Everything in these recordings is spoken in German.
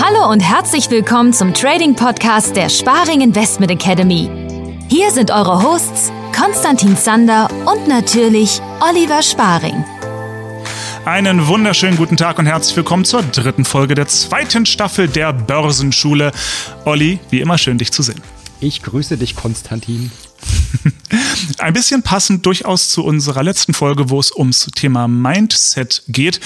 Hallo und herzlich willkommen zum Trading Podcast der Sparing Investment Academy. Hier sind eure Hosts Konstantin Zander und natürlich Oliver Sparing. Einen wunderschönen guten Tag und herzlich willkommen zur dritten Folge der zweiten Staffel der Börsenschule. Olli, wie immer schön, dich zu sehen. Ich grüße dich, Konstantin. Ein bisschen passend durchaus zu unserer letzten Folge, wo es ums Thema Mindset geht,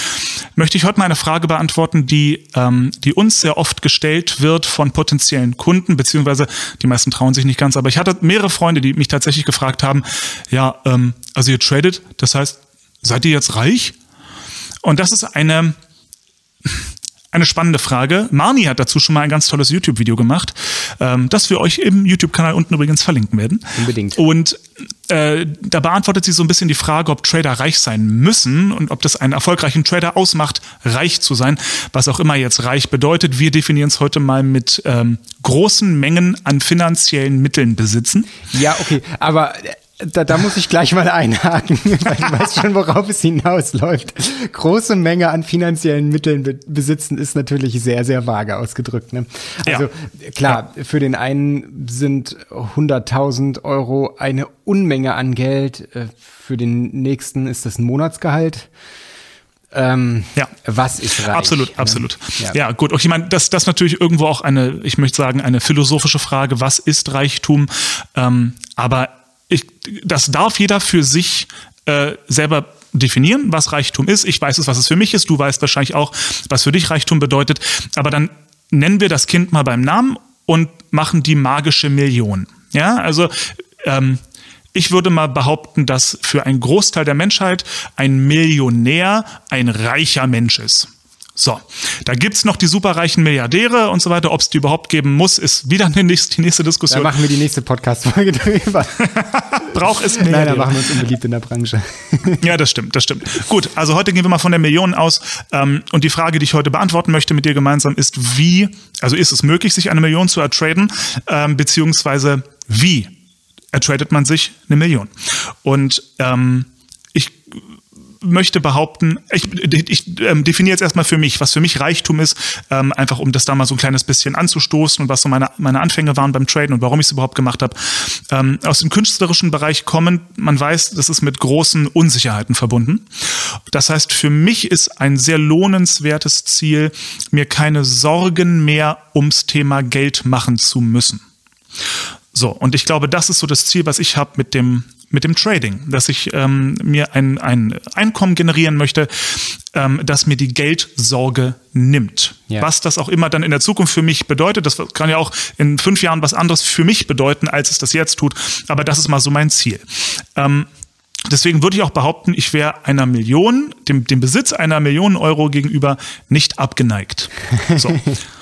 möchte ich heute mal eine Frage beantworten, die, ähm, die uns sehr oft gestellt wird von potenziellen Kunden, beziehungsweise die meisten trauen sich nicht ganz, aber ich hatte mehrere Freunde, die mich tatsächlich gefragt haben, ja, ähm, also ihr tradet, das heißt, seid ihr jetzt reich? Und das ist eine, eine spannende Frage. Marni hat dazu schon mal ein ganz tolles YouTube-Video gemacht, ähm, das wir euch im YouTube-Kanal unten übrigens verlinken werden. Unbedingt. Und äh, da beantwortet sie so ein bisschen die Frage, ob Trader reich sein müssen und ob das einen erfolgreichen Trader ausmacht, reich zu sein. Was auch immer jetzt reich bedeutet. Wir definieren es heute mal mit ähm, großen Mengen an finanziellen Mitteln besitzen. Ja, okay, aber da, da muss ich gleich mal einhaken, weil ich weiß schon, worauf es hinausläuft. Große Menge an finanziellen Mitteln be besitzen ist natürlich sehr, sehr vage ausgedrückt. Ne? Also ja. klar, ja. für den einen sind 100.000 Euro eine Unmenge an Geld, äh, für den nächsten ist das ein Monatsgehalt. Ähm, ja. Was ist reich? Absolut, ne? absolut. Ja. ja, gut. Okay, ich meine, das, das ist natürlich irgendwo auch eine, ich möchte sagen, eine philosophische Frage. Was ist Reichtum? Ähm, aber ich, das darf jeder für sich äh, selber definieren, was Reichtum ist. Ich weiß es, was es für mich ist. Du weißt wahrscheinlich auch, was für dich Reichtum bedeutet. Aber dann nennen wir das Kind mal beim Namen und machen die magische Million. Ja, also ähm, ich würde mal behaupten, dass für einen Großteil der Menschheit ein Millionär ein reicher Mensch ist. So, da gibt's noch die superreichen Milliardäre und so weiter. Ob es die überhaupt geben muss, ist wieder die nächste, die nächste Diskussion. Da machen wir die nächste Podcast-Folge drüber. Braucht es Milliardäre? Nein, da machen wir uns unbeliebt in der Branche. ja, das stimmt, das stimmt. Gut, also heute gehen wir mal von der Million aus. Ähm, und die Frage, die ich heute beantworten möchte mit dir gemeinsam, ist, wie, also ist es möglich, sich eine Million zu ertraden, ähm, beziehungsweise wie ertradet man sich eine Million? Und ähm, ich möchte behaupten, ich, ich ähm, definiere jetzt erstmal für mich, was für mich Reichtum ist, ähm, einfach um das da mal so ein kleines bisschen anzustoßen und was so meine, meine Anfänge waren beim Traden und warum ich es überhaupt gemacht habe. Ähm, aus dem künstlerischen Bereich kommen, man weiß, das ist mit großen Unsicherheiten verbunden. Das heißt, für mich ist ein sehr lohnenswertes Ziel, mir keine Sorgen mehr ums Thema Geld machen zu müssen. So, und ich glaube, das ist so das Ziel, was ich habe mit dem mit dem Trading, dass ich ähm, mir ein, ein Einkommen generieren möchte, ähm, das mir die Geldsorge nimmt. Ja. Was das auch immer dann in der Zukunft für mich bedeutet, das kann ja auch in fünf Jahren was anderes für mich bedeuten, als es das jetzt tut. Aber das ist mal so mein Ziel. Ähm, Deswegen würde ich auch behaupten, ich wäre einer Million, dem, dem Besitz einer Million Euro gegenüber nicht abgeneigt. So.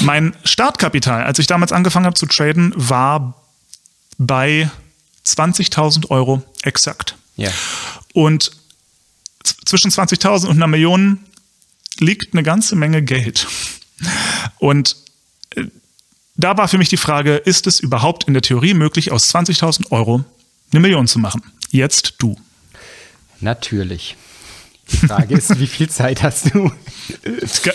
mein Startkapital, als ich damals angefangen habe zu traden, war bei 20.000 Euro exakt. Ja. Und zwischen 20.000 und einer Million liegt eine ganze Menge Geld. Und äh, da war für mich die Frage, ist es überhaupt in der Theorie möglich, aus 20.000 Euro eine Million zu machen? Jetzt du. Natürlich. Die Frage ist, wie viel Zeit hast du?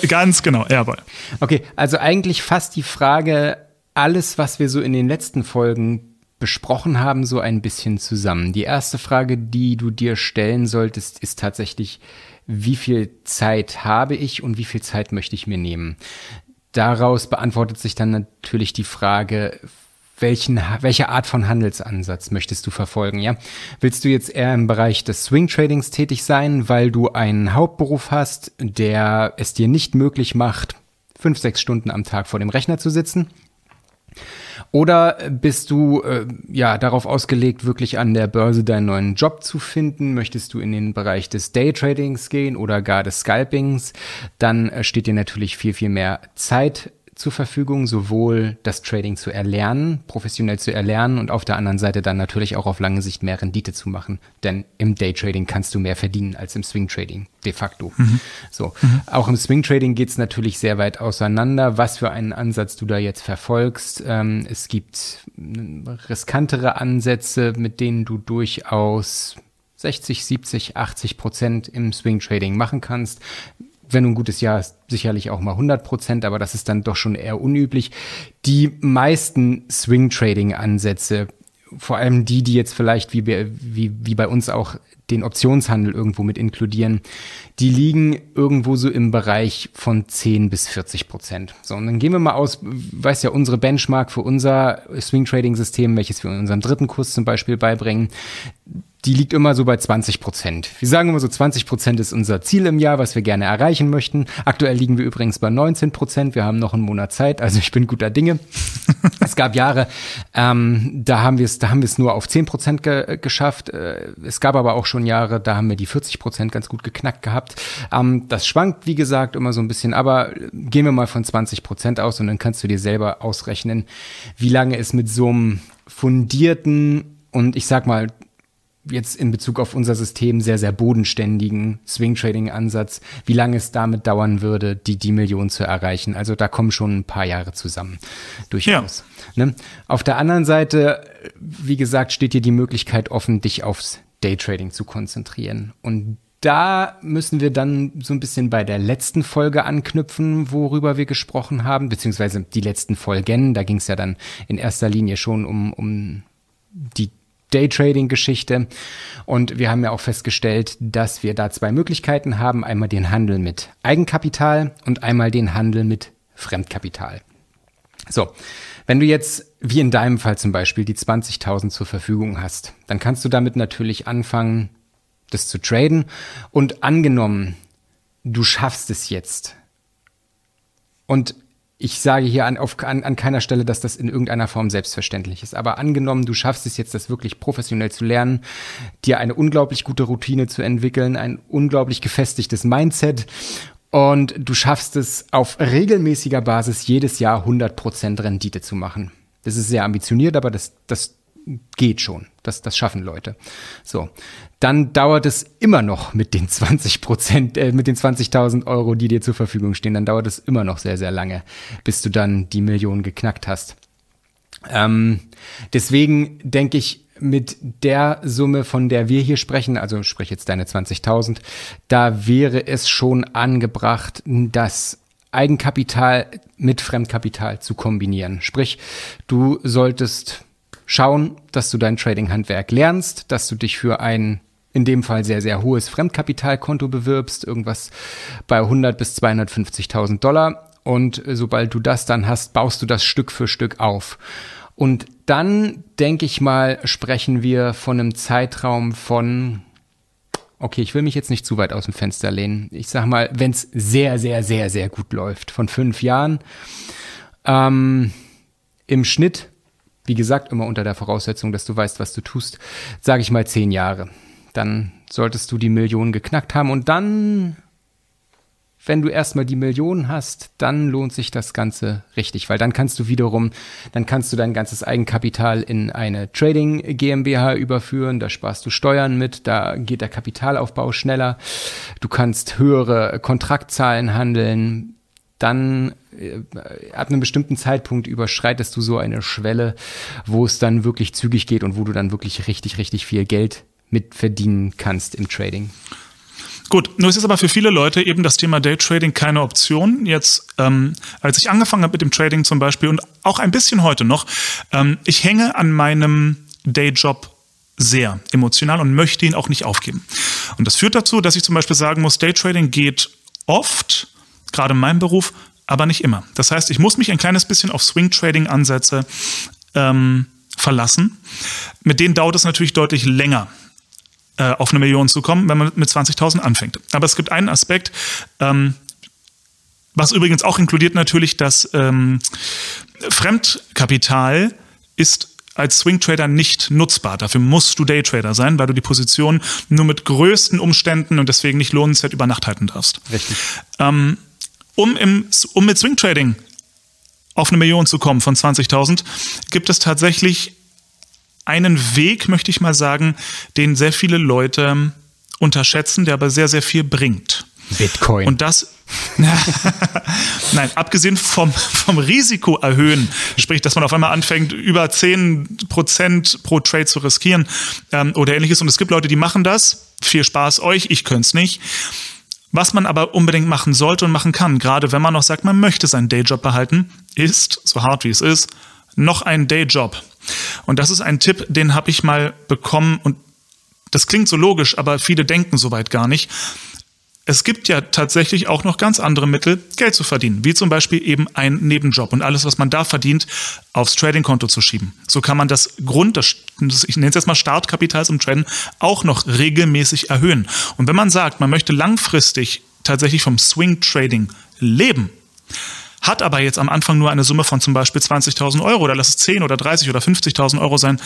Ganz genau, jawohl. Okay, also eigentlich fast die Frage, alles, was wir so in den letzten Folgen besprochen haben, so ein bisschen zusammen. Die erste Frage, die du dir stellen solltest, ist tatsächlich, wie viel Zeit habe ich und wie viel Zeit möchte ich mir nehmen? Daraus beantwortet sich dann natürlich die Frage, welchen, welche Art von Handelsansatz möchtest du verfolgen, ja? Willst du jetzt eher im Bereich des Swing Tradings tätig sein, weil du einen Hauptberuf hast, der es dir nicht möglich macht, fünf, sechs Stunden am Tag vor dem Rechner zu sitzen? Oder bist du äh, ja darauf ausgelegt, wirklich an der Börse deinen neuen Job zu finden? Möchtest du in den Bereich des Daytradings gehen oder gar des Scalpings? Dann äh, steht dir natürlich viel, viel mehr Zeit zur Verfügung, sowohl das Trading zu erlernen, professionell zu erlernen und auf der anderen Seite dann natürlich auch auf lange Sicht mehr Rendite zu machen. Denn im Daytrading kannst du mehr verdienen als im Swing Trading, de facto. Mhm. So. Mhm. Auch im Swing Trading geht es natürlich sehr weit auseinander, was für einen Ansatz du da jetzt verfolgst. Ähm, es gibt riskantere Ansätze, mit denen du durchaus 60, 70, 80 Prozent im Swing Trading machen kannst. Wenn du ein gutes Jahr hast, sicherlich auch mal 100 Prozent, aber das ist dann doch schon eher unüblich. Die meisten Swing Trading Ansätze vor allem die, die jetzt vielleicht wie, wie, wie bei uns auch den Optionshandel irgendwo mit inkludieren, die liegen irgendwo so im Bereich von 10 bis 40 Prozent. So, und dann gehen wir mal aus, weiß ja, unsere Benchmark für unser Swing Trading System, welches wir in unserem dritten Kurs zum Beispiel beibringen, die liegt immer so bei 20 Prozent. Wir sagen immer so 20 Prozent ist unser Ziel im Jahr, was wir gerne erreichen möchten. Aktuell liegen wir übrigens bei 19 Prozent. Wir haben noch einen Monat Zeit, also ich bin guter Dinge. es gab Jahre, ähm, da haben wir es, da haben wir es nur auf 10 Prozent ge geschafft. Äh, es gab aber auch schon Jahre, da haben wir die 40 Prozent ganz gut geknackt gehabt. Ähm, das schwankt, wie gesagt, immer so ein bisschen, aber gehen wir mal von 20 Prozent aus und dann kannst du dir selber ausrechnen, wie lange es mit so einem fundierten und ich sag mal jetzt in Bezug auf unser System sehr, sehr bodenständigen Swing-Trading-Ansatz, wie lange es damit dauern würde, die, die Million zu erreichen. Also da kommen schon ein paar Jahre zusammen. Durchaus. Ja. Ne? Auf der anderen Seite, wie gesagt, steht dir die Möglichkeit offen, dich aufs Daytrading zu konzentrieren. Und da müssen wir dann so ein bisschen bei der letzten Folge anknüpfen, worüber wir gesprochen haben, beziehungsweise die letzten Folgen. Da ging es ja dann in erster Linie schon um, um die Daytrading-Geschichte. Und wir haben ja auch festgestellt, dass wir da zwei Möglichkeiten haben. Einmal den Handel mit Eigenkapital und einmal den Handel mit Fremdkapital. So, wenn du jetzt, wie in deinem Fall zum Beispiel, die 20.000 zur Verfügung hast, dann kannst du damit natürlich anfangen, das zu traden. Und angenommen, du schaffst es jetzt. Und ich sage hier an, auf, an, an keiner Stelle, dass das in irgendeiner Form selbstverständlich ist. Aber angenommen, du schaffst es jetzt, das wirklich professionell zu lernen, dir eine unglaublich gute Routine zu entwickeln, ein unglaublich gefestigtes Mindset und du schaffst es auf regelmäßiger Basis jedes Jahr 100% Rendite zu machen. Das ist sehr ambitioniert, aber das, das geht schon. Das, das schaffen Leute. So. Dann dauert es immer noch mit den 20 Prozent, äh, mit den 20.000 Euro, die dir zur Verfügung stehen. Dann dauert es immer noch sehr, sehr lange, bis du dann die Million geknackt hast. Ähm, deswegen denke ich, mit der Summe, von der wir hier sprechen, also sprich jetzt deine 20.000, da wäre es schon angebracht, das Eigenkapital mit Fremdkapital zu kombinieren. Sprich, du solltest schauen, dass du dein Trading-Handwerk lernst, dass du dich für ein in dem Fall sehr, sehr hohes Fremdkapitalkonto bewirbst, irgendwas bei 100 bis 250.000 Dollar. Und sobald du das dann hast, baust du das Stück für Stück auf. Und dann, denke ich mal, sprechen wir von einem Zeitraum von, okay, ich will mich jetzt nicht zu weit aus dem Fenster lehnen. Ich sag mal, wenn es sehr, sehr, sehr, sehr gut läuft, von fünf Jahren. Ähm, Im Schnitt wie gesagt, immer unter der Voraussetzung, dass du weißt, was du tust, sage ich mal zehn Jahre. Dann solltest du die Millionen geknackt haben. Und dann, wenn du erstmal die Millionen hast, dann lohnt sich das Ganze richtig, weil dann kannst du wiederum, dann kannst du dein ganzes Eigenkapital in eine Trading GmbH überführen, da sparst du Steuern mit, da geht der Kapitalaufbau schneller, du kannst höhere Kontraktzahlen handeln, dann äh, ab einem bestimmten Zeitpunkt überschreitest du so eine Schwelle, wo es dann wirklich zügig geht und wo du dann wirklich richtig, richtig viel Geld mit verdienen kannst im Trading. Gut, nur ist es aber für viele Leute eben das Thema Daytrading keine Option. Jetzt, ähm, als ich angefangen habe mit dem Trading zum Beispiel und auch ein bisschen heute noch, ähm, ich hänge an meinem Dayjob sehr emotional und möchte ihn auch nicht aufgeben. Und das führt dazu, dass ich zum Beispiel sagen muss, Daytrading geht oft gerade in meinem Beruf, aber nicht immer. Das heißt, ich muss mich ein kleines bisschen auf Swing-Trading-Ansätze ähm, verlassen. Mit denen dauert es natürlich deutlich länger, äh, auf eine Million zu kommen, wenn man mit 20.000 anfängt. Aber es gibt einen Aspekt, ähm, was übrigens auch inkludiert natürlich, dass ähm, Fremdkapital ist als Swing Trader nicht nutzbar. Dafür musst du Daytrader sein, weil du die Position nur mit größten Umständen und deswegen nicht lohnenswert über Nacht halten darfst. Richtig. Ähm, um, im, um mit Swing Trading auf eine Million zu kommen von 20.000, gibt es tatsächlich einen Weg, möchte ich mal sagen, den sehr viele Leute unterschätzen, der aber sehr, sehr viel bringt. Bitcoin. Und das, Nein, abgesehen vom, vom Risiko erhöhen, sprich, dass man auf einmal anfängt, über 10% pro Trade zu riskieren ähm, oder ähnliches. Und es gibt Leute, die machen das. Viel Spaß euch, ich könnte es nicht. Was man aber unbedingt machen sollte und machen kann, gerade wenn man noch sagt, man möchte seinen Dayjob behalten, ist, so hart wie es ist, noch ein Dayjob. Und das ist ein Tipp, den habe ich mal bekommen und das klingt so logisch, aber viele denken soweit gar nicht. Es gibt ja tatsächlich auch noch ganz andere Mittel, Geld zu verdienen, wie zum Beispiel eben ein Nebenjob und alles, was man da verdient, aufs Tradingkonto zu schieben. So kann man das Grund, das, ich nenne es jetzt mal Startkapital zum Traden, auch noch regelmäßig erhöhen. Und wenn man sagt, man möchte langfristig tatsächlich vom Swing Trading leben, hat aber jetzt am Anfang nur eine Summe von zum Beispiel 20.000 Euro oder lass es 10 oder 30 oder 50.000 Euro sein,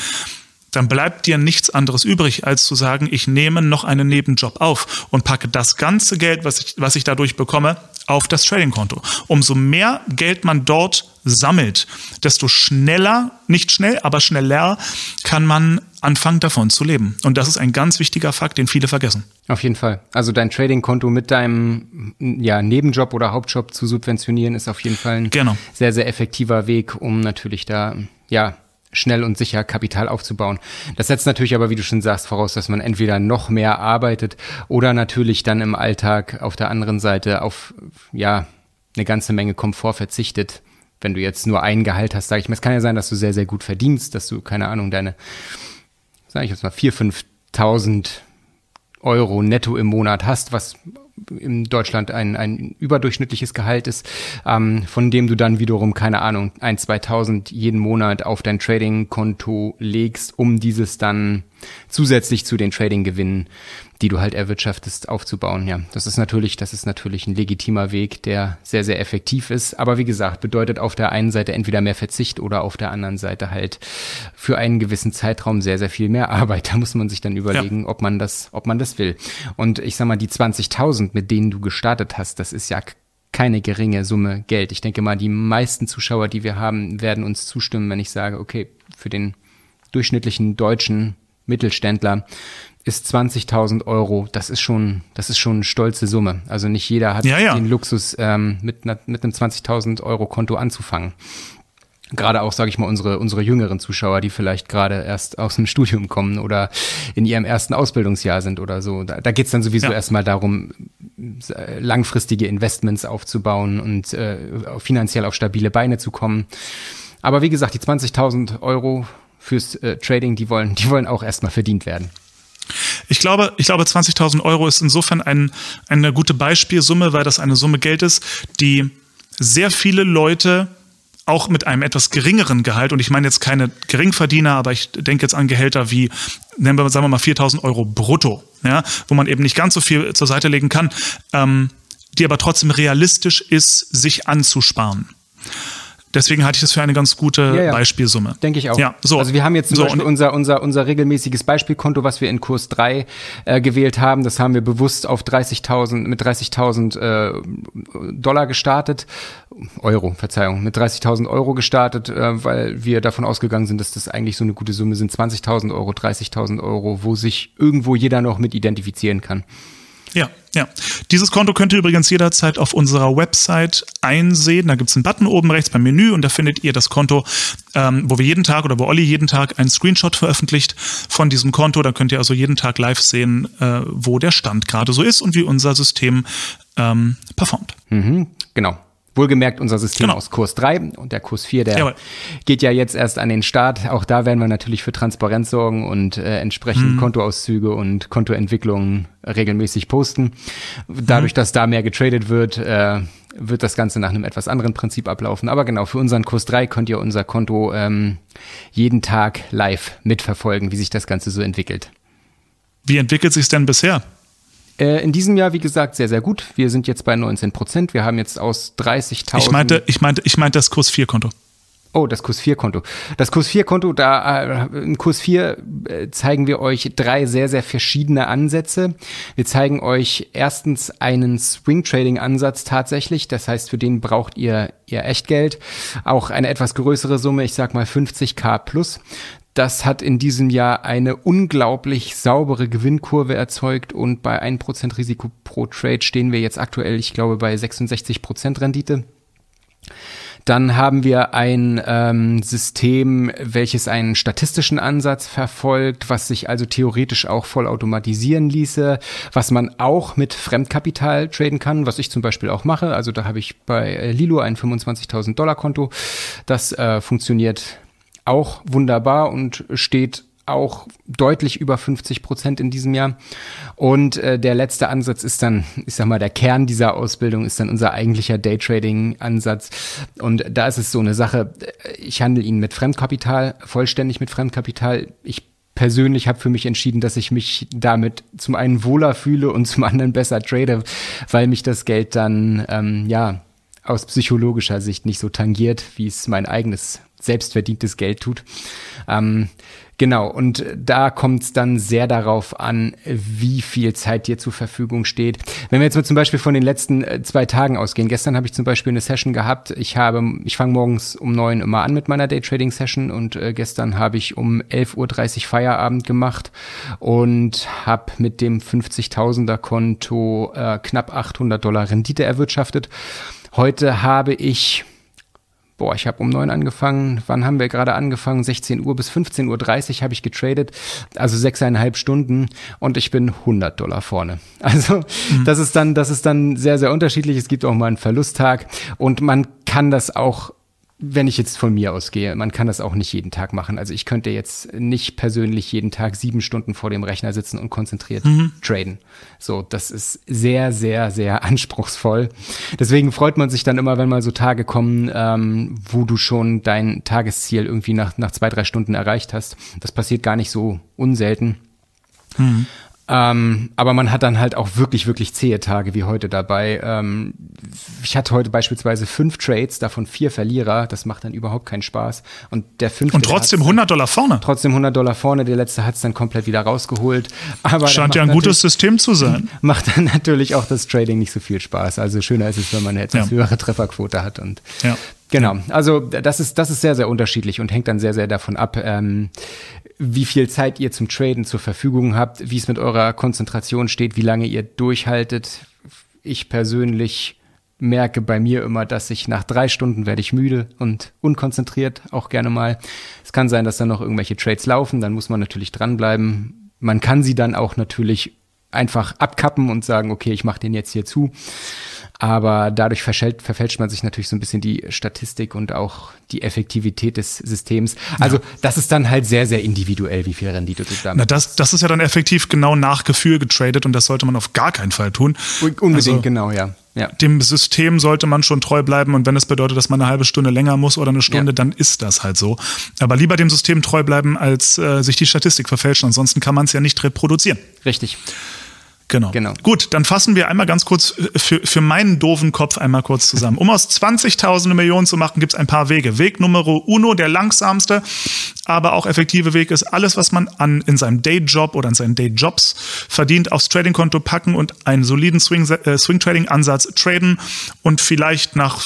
dann bleibt dir nichts anderes übrig, als zu sagen, ich nehme noch einen Nebenjob auf und packe das ganze Geld, was ich, was ich dadurch bekomme, auf das Tradingkonto. Umso mehr Geld man dort sammelt, desto schneller, nicht schnell, aber schneller kann man anfangen davon zu leben. Und das ist ein ganz wichtiger Fakt, den viele vergessen. Auf jeden Fall. Also dein Tradingkonto mit deinem ja, Nebenjob oder Hauptjob zu subventionieren ist auf jeden Fall ein genau. sehr, sehr effektiver Weg, um natürlich da ja schnell und sicher Kapital aufzubauen. Das setzt natürlich aber, wie du schon sagst, voraus, dass man entweder noch mehr arbeitet oder natürlich dann im Alltag auf der anderen Seite auf, ja, eine ganze Menge Komfort verzichtet. Wenn du jetzt nur ein Gehalt hast, sage ich mal, es kann ja sein, dass du sehr, sehr gut verdienst, dass du, keine Ahnung, deine, sage ich jetzt mal, 4.000, 5.000 Euro netto im Monat hast, was in Deutschland ein, ein überdurchschnittliches Gehalt ist, ähm, von dem du dann wiederum, keine Ahnung, ein, 2000 jeden Monat auf dein Trading-Konto legst, um dieses dann zusätzlich zu den Trading-Gewinnen, die du halt erwirtschaftest, aufzubauen. Ja, das ist natürlich, das ist natürlich ein legitimer Weg, der sehr, sehr effektiv ist. Aber wie gesagt, bedeutet auf der einen Seite entweder mehr Verzicht oder auf der anderen Seite halt für einen gewissen Zeitraum sehr, sehr viel mehr Arbeit. Da muss man sich dann überlegen, ja. ob man das, ob man das will. Und ich sag mal, die 20.000, mit denen du gestartet hast, das ist ja keine geringe Summe Geld. Ich denke mal, die meisten Zuschauer, die wir haben, werden uns zustimmen, wenn ich sage, okay, für den durchschnittlichen Deutschen Mittelständler ist 20.000 Euro, das ist schon, das ist schon eine stolze Summe. Also nicht jeder hat ja, ja. den Luxus, ähm, mit, mit einem 20.000 Euro Konto anzufangen. Gerade auch, sage ich mal, unsere, unsere jüngeren Zuschauer, die vielleicht gerade erst aus dem Studium kommen oder in ihrem ersten Ausbildungsjahr sind oder so. Da, da geht es dann sowieso ja. erstmal darum, langfristige Investments aufzubauen und äh, finanziell auf stabile Beine zu kommen. Aber wie gesagt, die 20.000 Euro fürs äh, Trading, die wollen, die wollen auch erstmal verdient werden. Ich glaube, ich glaube, 20.000 Euro ist insofern ein, eine gute Beispielsumme, weil das eine Summe Geld ist, die sehr viele Leute auch mit einem etwas geringeren Gehalt, und ich meine jetzt keine Geringverdiener, aber ich denke jetzt an Gehälter wie, nennen wir, sagen wir mal 4000 Euro brutto, ja, wo man eben nicht ganz so viel zur Seite legen kann, ähm, die aber trotzdem realistisch ist, sich anzusparen. Deswegen halte ich das für eine ganz gute ja, ja. Beispielsumme. Denke ich auch. Ja, so. Also wir haben jetzt zum so, Beispiel unser, unser, unser regelmäßiges Beispielkonto, was wir in Kurs 3 äh, gewählt haben. Das haben wir bewusst auf 30.000, mit 30.000 äh, Dollar gestartet. Euro, Verzeihung, mit 30.000 Euro gestartet, äh, weil wir davon ausgegangen sind, dass das eigentlich so eine gute Summe sind. 20.000 Euro, 30.000 Euro, wo sich irgendwo jeder noch mit identifizieren kann. Ja, ja. Dieses Konto könnt ihr übrigens jederzeit auf unserer Website einsehen. Da gibt es einen Button oben rechts beim Menü und da findet ihr das Konto, ähm, wo wir jeden Tag oder wo Olli jeden Tag einen Screenshot veröffentlicht von diesem Konto. Da könnt ihr also jeden Tag live sehen, äh, wo der Stand gerade so ist und wie unser System ähm, performt. Mhm, genau. Wohlgemerkt unser System genau. aus Kurs 3 und der Kurs 4, der Jawohl. geht ja jetzt erst an den Start. Auch da werden wir natürlich für Transparenz sorgen und äh, entsprechend mhm. Kontoauszüge und Kontoentwicklungen regelmäßig posten. Dadurch, mhm. dass da mehr getradet wird, äh, wird das Ganze nach einem etwas anderen Prinzip ablaufen. Aber genau, für unseren Kurs 3 könnt ihr unser Konto ähm, jeden Tag live mitverfolgen, wie sich das Ganze so entwickelt. Wie entwickelt sich denn bisher? Äh, in diesem Jahr, wie gesagt, sehr, sehr gut. Wir sind jetzt bei 19 Prozent. Wir haben jetzt aus 30.000. Ich meinte, ich meinte, ich meinte das Kurs 4 Konto. Oh, das Kurs 4 Konto. Das Kurs 4 Konto, da äh, im Kurs 4 äh, zeigen wir euch drei sehr, sehr verschiedene Ansätze. Wir zeigen euch erstens einen Swing Trading Ansatz tatsächlich. Das heißt, für den braucht ihr ihr Echtgeld. Auch eine etwas größere Summe, ich sag mal 50k plus. Das hat in diesem Jahr eine unglaublich saubere Gewinnkurve erzeugt und bei 1% Risiko pro Trade stehen wir jetzt aktuell, ich glaube, bei 66% Rendite. Dann haben wir ein ähm, System, welches einen statistischen Ansatz verfolgt, was sich also theoretisch auch voll automatisieren ließe, was man auch mit Fremdkapital traden kann, was ich zum Beispiel auch mache. Also da habe ich bei äh, Lilo ein 25.000 Dollar Konto. Das äh, funktioniert auch wunderbar und steht auch deutlich über 50 Prozent in diesem Jahr. Und äh, der letzte Ansatz ist dann, ich sag mal, der Kern dieser Ausbildung ist dann unser eigentlicher Daytrading-Ansatz. Und da ist es so eine Sache, ich handle ihn mit Fremdkapital, vollständig mit Fremdkapital. Ich persönlich habe für mich entschieden, dass ich mich damit zum einen wohler fühle und zum anderen besser trade, weil mich das Geld dann, ähm, ja, aus psychologischer Sicht nicht so tangiert, wie es mein eigenes selbstverdientes Geld tut. Ähm, Genau, und da kommt es dann sehr darauf an, wie viel Zeit dir zur Verfügung steht. Wenn wir jetzt mal zum Beispiel von den letzten äh, zwei Tagen ausgehen, gestern habe ich zum Beispiel eine Session gehabt. Ich habe, ich fange morgens um neun immer an mit meiner Daytrading-Session und äh, gestern habe ich um 11.30 Uhr Feierabend gemacht und habe mit dem 50.000er Konto äh, knapp 800 Dollar Rendite erwirtschaftet. Heute habe ich boah, ich habe um neun angefangen. Wann haben wir gerade angefangen? 16 Uhr bis 15.30 Uhr habe ich getradet. Also sechseinhalb Stunden und ich bin 100 Dollar vorne. Also mhm. das ist dann, das ist dann sehr, sehr unterschiedlich. Es gibt auch mal einen Verlusttag und man kann das auch wenn ich jetzt von mir ausgehe, man kann das auch nicht jeden Tag machen. Also ich könnte jetzt nicht persönlich jeden Tag sieben Stunden vor dem Rechner sitzen und konzentriert mhm. traden. So, das ist sehr, sehr, sehr anspruchsvoll. Deswegen freut man sich dann immer, wenn mal so Tage kommen, ähm, wo du schon dein Tagesziel irgendwie nach, nach zwei, drei Stunden erreicht hast. Das passiert gar nicht so unselten. Mhm. Ähm, aber man hat dann halt auch wirklich, wirklich zähe Tage wie heute dabei. Ähm, ich hatte heute beispielsweise fünf Trades, davon vier Verlierer. Das macht dann überhaupt keinen Spaß. Und der fünfte. Und trotzdem 100 Dollar vorne. Trotzdem 100 Dollar vorne. Der letzte hat es dann komplett wieder rausgeholt. Aber Scheint ja ein gutes System zu sein. Macht dann natürlich auch das Trading nicht so viel Spaß. Also schöner ist es, wenn man eine etwas ja. höhere Trefferquote hat. Und ja. Genau, also das ist, das ist sehr, sehr unterschiedlich und hängt dann sehr, sehr davon ab, ähm, wie viel Zeit ihr zum Traden zur Verfügung habt, wie es mit eurer Konzentration steht, wie lange ihr durchhaltet. Ich persönlich merke bei mir immer, dass ich nach drei Stunden werde ich müde und unkonzentriert, auch gerne mal. Es kann sein, dass dann noch irgendwelche Trades laufen, dann muss man natürlich dranbleiben. Man kann sie dann auch natürlich einfach abkappen und sagen, okay, ich mache den jetzt hier zu. Aber dadurch verfälscht man sich natürlich so ein bisschen die Statistik und auch die Effektivität des Systems. Also ja. das ist dann halt sehr, sehr individuell, wie viel Rendite du damit Na, das, das ist ja dann effektiv genau nach Gefühl getradet und das sollte man auf gar keinen Fall tun. Unbedingt, also, genau, ja. Ja. Dem System sollte man schon treu bleiben und wenn es bedeutet, dass man eine halbe Stunde länger muss oder eine Stunde, ja. dann ist das halt so. Aber lieber dem System treu bleiben, als äh, sich die Statistik verfälschen. Ansonsten kann man es ja nicht reproduzieren. Richtig. Genau. genau. Gut, dann fassen wir einmal ganz kurz äh, für, für meinen doofen Kopf einmal kurz zusammen. Um aus 20.000 eine Million zu machen, gibt es ein paar Wege. Weg Nummer uno, der langsamste, aber auch effektive Weg ist, alles, was man an, in seinem Dayjob oder in seinen Dayjobs verdient, aufs Tradingkonto packen und einen soliden Swing-Trading-Ansatz Swing traden und vielleicht nach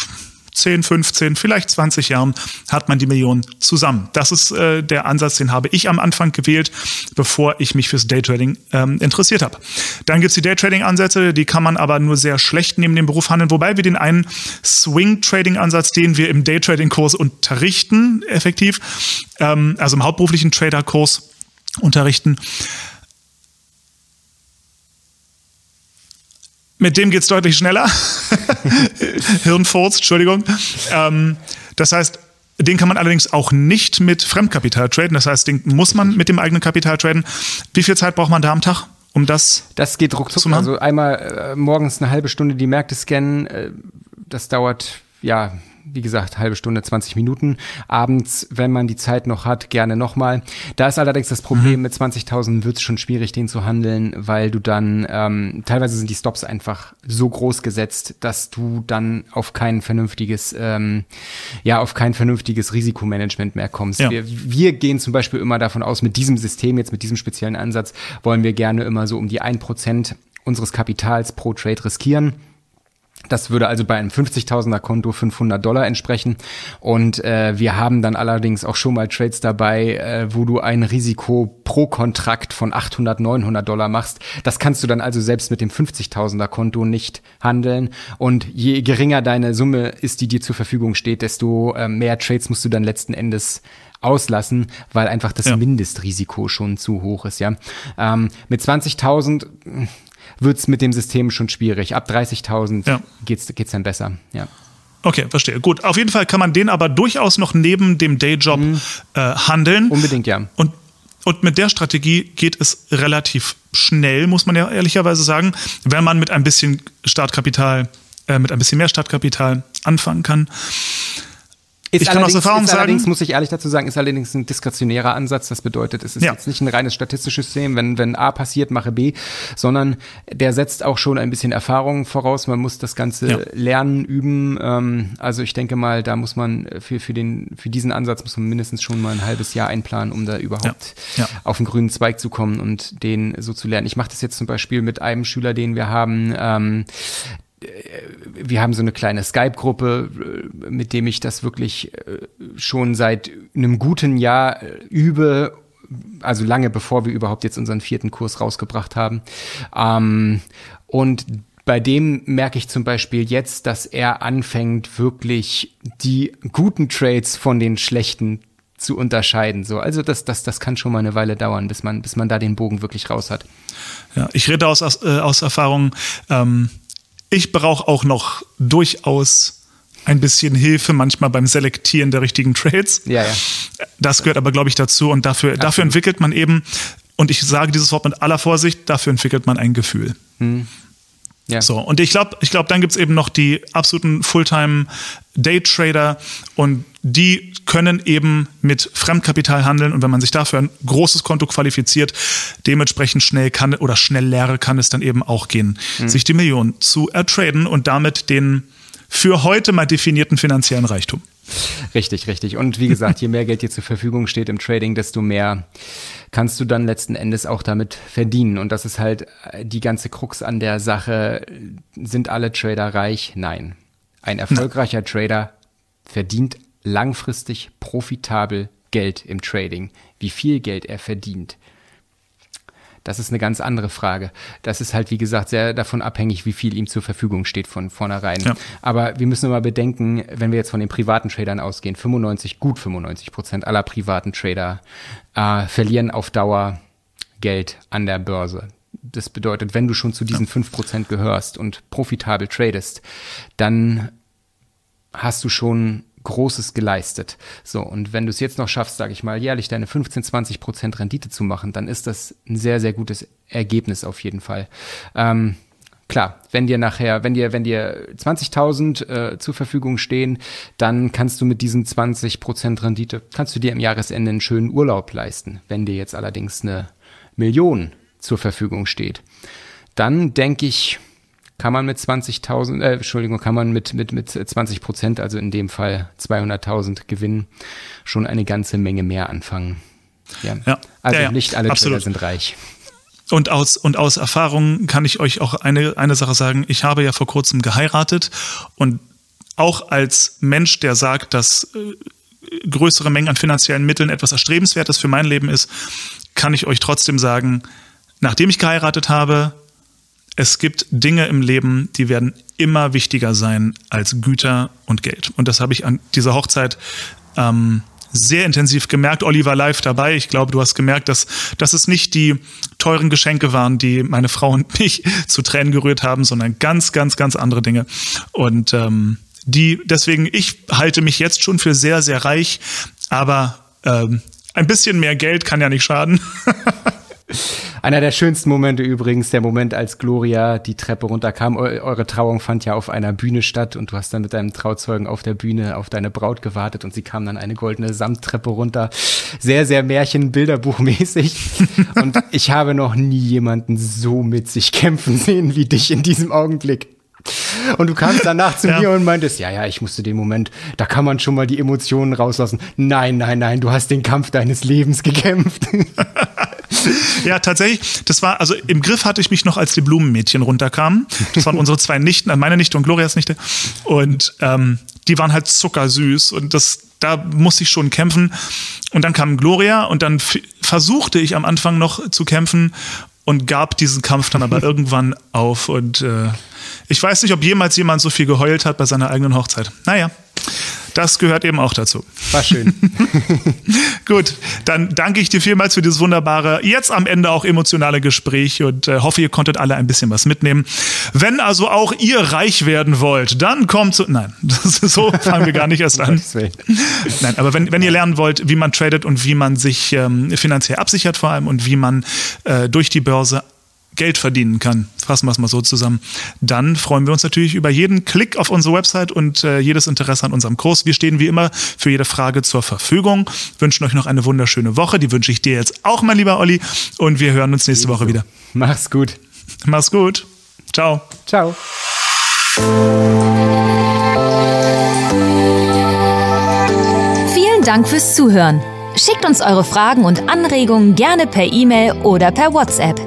10, 15, vielleicht 20 Jahren hat man die Millionen zusammen. Das ist äh, der Ansatz, den habe ich am Anfang gewählt, bevor ich mich fürs Daytrading ähm, interessiert habe. Dann gibt's die Daytrading-Ansätze, die kann man aber nur sehr schlecht neben dem Beruf handeln, wobei wir den einen Swing-Trading-Ansatz, den wir im Daytrading-Kurs unterrichten, effektiv, ähm, also im hauptberuflichen Trader-Kurs unterrichten, Mit dem geht's deutlich schneller. Hirnfurz, Entschuldigung. Ähm, das heißt, den kann man allerdings auch nicht mit Fremdkapital traden. Das heißt, den muss man mit dem eigenen Kapital traden. Wie viel Zeit braucht man da am Tag? Um das, das geht ruckzuck. Also einmal äh, morgens eine halbe Stunde die Märkte scannen. Äh, das dauert ja wie gesagt, halbe Stunde, 20 Minuten. Abends, wenn man die Zeit noch hat, gerne nochmal. Da ist allerdings das Problem, mhm. mit 20.000 wird es schon schwierig, den zu handeln, weil du dann, ähm, teilweise sind die Stops einfach so groß gesetzt, dass du dann auf kein vernünftiges, ähm, ja, auf kein vernünftiges Risikomanagement mehr kommst. Ja. Wir, wir gehen zum Beispiel immer davon aus, mit diesem System, jetzt mit diesem speziellen Ansatz, wollen wir gerne immer so um die ein Prozent unseres Kapitals pro Trade riskieren Das würde also bei einem 50.000er Konto 500 Dollar entsprechen. Und äh, wir haben dann allerdings auch schon mal Trades dabei, äh, wo du ein Risiko pro Kontrakt von 800, 900 Dollar machst. Das kannst du dann also selbst mit dem 50.000er Konto nicht handeln. Und je geringer deine Summe ist, die dir zur Verfügung steht, desto äh, mehr Trades musst du dann letzten Endes auslassen, weil einfach das ja. Mindestrisiko schon zu hoch ist, ja. Ähm, mit 20.000 wird's mit dem System schon schwierig. Ab 30.000 ja. geht's, geht's dann besser, ja. Okay, verstehe. Gut, auf jeden Fall kann man den aber durchaus noch neben dem Dayjob mhm. äh, handeln. Unbedingt, ja. Und, und mit der Strategie geht es relativ schnell, muss man ja ehrlicherweise sagen, wenn man mit ein bisschen Startkapital, äh, mit ein bisschen mehr Startkapital anfangen kann. Ist ich kann aus Erfahrung ist allerdings, sagen, muss ich ehrlich dazu sagen, ist allerdings ein diskretionärer Ansatz. Das bedeutet, es ist ja. jetzt nicht ein reines statistisches System, wenn, wenn A passiert, mache B, sondern der setzt auch schon ein bisschen Erfahrung voraus. Man muss das Ganze ja. lernen, üben. Ähm, also ich denke mal, da muss man für, für, den, für diesen Ansatz muss man mindestens schon mal ein halbes Jahr einplanen, um da überhaupt ja. auf den grünen Zweig zu kommen und den so zu lernen. Ich mache das jetzt zum Beispiel mit einem Schüler, den wir haben, ähm, wir haben so eine kleine Skype-Gruppe, äh, mit dem ich das wirklich äh, schon seit einem guten Jahr äh, übe, also lange bevor wir überhaupt jetzt unseren vierten Kurs rausgebracht haben. Ähm, und bei dem merke ich zum Beispiel jetzt, dass er anfängt, wirklich die guten Trades von den schlechten zu unterscheiden. So, also das, das, das kann schon mal eine Weile dauern, bis man, bis man da den Bogen wirklich raus hat. Ja, ich rede aus, aus, aus Erfahrung. Ähm ich brauche auch noch durchaus ein bisschen Hilfe manchmal beim Selektieren der richtigen Trades. Ja, ja. Das gehört aber, glaube ich, dazu. Und dafür, dafür entwickelt man eben, und ich sage dieses Wort mit aller Vorsicht, dafür entwickelt man ein Gefühl. Hm. Ja. So, und ich glaube, ich glaube, dann gibt's eben noch die absoluten Fulltime-Day-Trader und die können eben mit Fremdkapital handeln und wenn man sich dafür ein großes Konto qualifiziert, dementsprechend schnell kann oder schnell leere kann es dann eben auch gehen, mhm. sich die Million zu ertraden und damit den für heute mal definierten finanziellen Reichtum. Richtig, richtig. Und wie gesagt, je mehr Geld dir zur Verfügung steht im Trading, desto mehr kannst du dann letzten Endes auch damit verdienen. Und das ist halt äh, die ganze Krux an der Sache. Sind alle Trader reich? Nein. Ein erfolgreicher Trader verdient langfristig profitabel Geld im Trading. Wie viel Geld er verdient, das ist eine ganz andere Frage. Das ist halt, wie gesagt, sehr davon abhängig, wie viel ihm zur Verfügung steht von vornherein. Ja. Aber wir müssen immer bedenken, wenn wir jetzt von den privaten Tradern ausgehen, 95, gut 95 Prozent aller privaten Trader äh, verlieren auf Dauer Geld an der Börse. Das bedeutet, wenn du schon zu diesen fünf Prozent gehörst und profitabel tradest, dann hast du schon Großes geleistet. So, und wenn du es jetzt noch schaffst, sage ich mal, jährlich deine 15, 20 Prozent Rendite zu machen, dann ist das ein sehr, sehr gutes Ergebnis auf jeden Fall. Ähm, klar, wenn dir nachher, wenn dir, wenn dir 20.000 äh, zur Verfügung stehen, dann kannst du mit diesen 20 Prozent Rendite, kannst du dir im Jahresende einen schönen Urlaub leisten. Wenn dir jetzt allerdings eine Million zur Verfügung steht, dann denke ich, kann man mit 20.000, äh, Entschuldigung, kann man mit, mit, mit 20 Prozent, also in dem Fall 200.000 Gewinn, schon eine ganze Menge mehr anfangen. Ja. ja. Also ja, ja. nicht alle Absolut. Trader sind reich. Und aus, und aus Erfahrung kann ich euch auch eine, eine Sache sagen. Ich habe ja vor kurzem geheiratet und auch als Mensch, der sagt, dass äh, größere Mengen an finanziellen Mitteln etwas Erstrebenswertes für mein Leben ist, kann ich euch trotzdem sagen, nachdem ich geheiratet habe, es gibt Dinge im Leben, die werden immer wichtiger sein als Güter und Geld. Und das habe ich an dieser Hochzeit ähm, sehr intensiv gemerkt. Oliver live dabei. Ich glaube, du hast gemerkt, dass, dass es nicht die teuren Geschenke waren, die meine Frau und mich zu Tränen gerührt haben, sondern ganz, ganz, ganz andere Dinge. Und ähm, die, deswegen, ich halte mich jetzt schon für sehr, sehr reich, aber ähm, ein bisschen mehr Geld kann ja nicht schaden. Einer der schönsten Momente übrigens, der Moment, als Gloria die Treppe runterkam. eure Trauung fand ja auf einer Bühne statt und du hast dann mit deinem Trauzeugen auf der Bühne auf deine Braut gewartet und sie kam dann eine goldene Samttreppe runter. Sehr, sehr Märchen-Bilderbuchmäßig. und ich habe noch nie jemanden so mit sich kämpfen sehen wie dich in diesem Augenblick. Und du kamst danach zu ja. mir und meintest, ja, ja, ich musste den Moment, da kann man schon mal die Emotionen rauslassen. Nein, nein, nein, du hast den Kampf deines Lebens gekämpft. ja, tatsächlich. Das war, also im Griff hatte ich mich noch, als die Blumenmädchen runterkamen. Das waren unsere zwei Nichten, äh, meine Nichte und Glorias Nichte. Und ähm, die waren halt zuckersüß. Und das, da musste ich schon kämpfen. Und dann kam Gloria und dann versuchte ich am Anfang noch zu kämpfen und gab diesen Kampf dann aber irgendwann auf. Und äh, ich weiß nicht, ob jemals jemand so viel geheult hat bei seiner eigenen Hochzeit. Naja, das gehört eben auch dazu. War schön. Gut, dann danke ich dir vielmals für dieses wunderbare, jetzt am Ende auch emotionale Gespräch und äh, hoffe, ihr konntet alle ein bisschen was mitnehmen. Wenn also auch ihr reich werden wollt, dann kommt zu. Nein, so fangen wir gar nicht erst an. Nein, aber wenn, wenn ihr lernen wollt, wie man tradet und wie man sich ähm, finanziell absichert vor allem und wie man äh, durch die Börse Geld verdienen kann, fassen wir es mal so zusammen, dann freuen wir uns natürlich über jeden Klick auf unsere Website und äh, jedes Interesse an unserem Kurs. Wir stehen wie immer für jede Frage zur Verfügung, wünschen euch noch eine wunderschöne Woche. Die wünsche ich dir jetzt auch, mein lieber Olli. Und wir hören uns nächste Woche wieder. Mach's gut. Mach's gut. Ciao. Ciao. Vielen Dank fürs Zuhören. Schickt uns eure Fragen und Anregungen gerne per E-Mail oder per WhatsApp.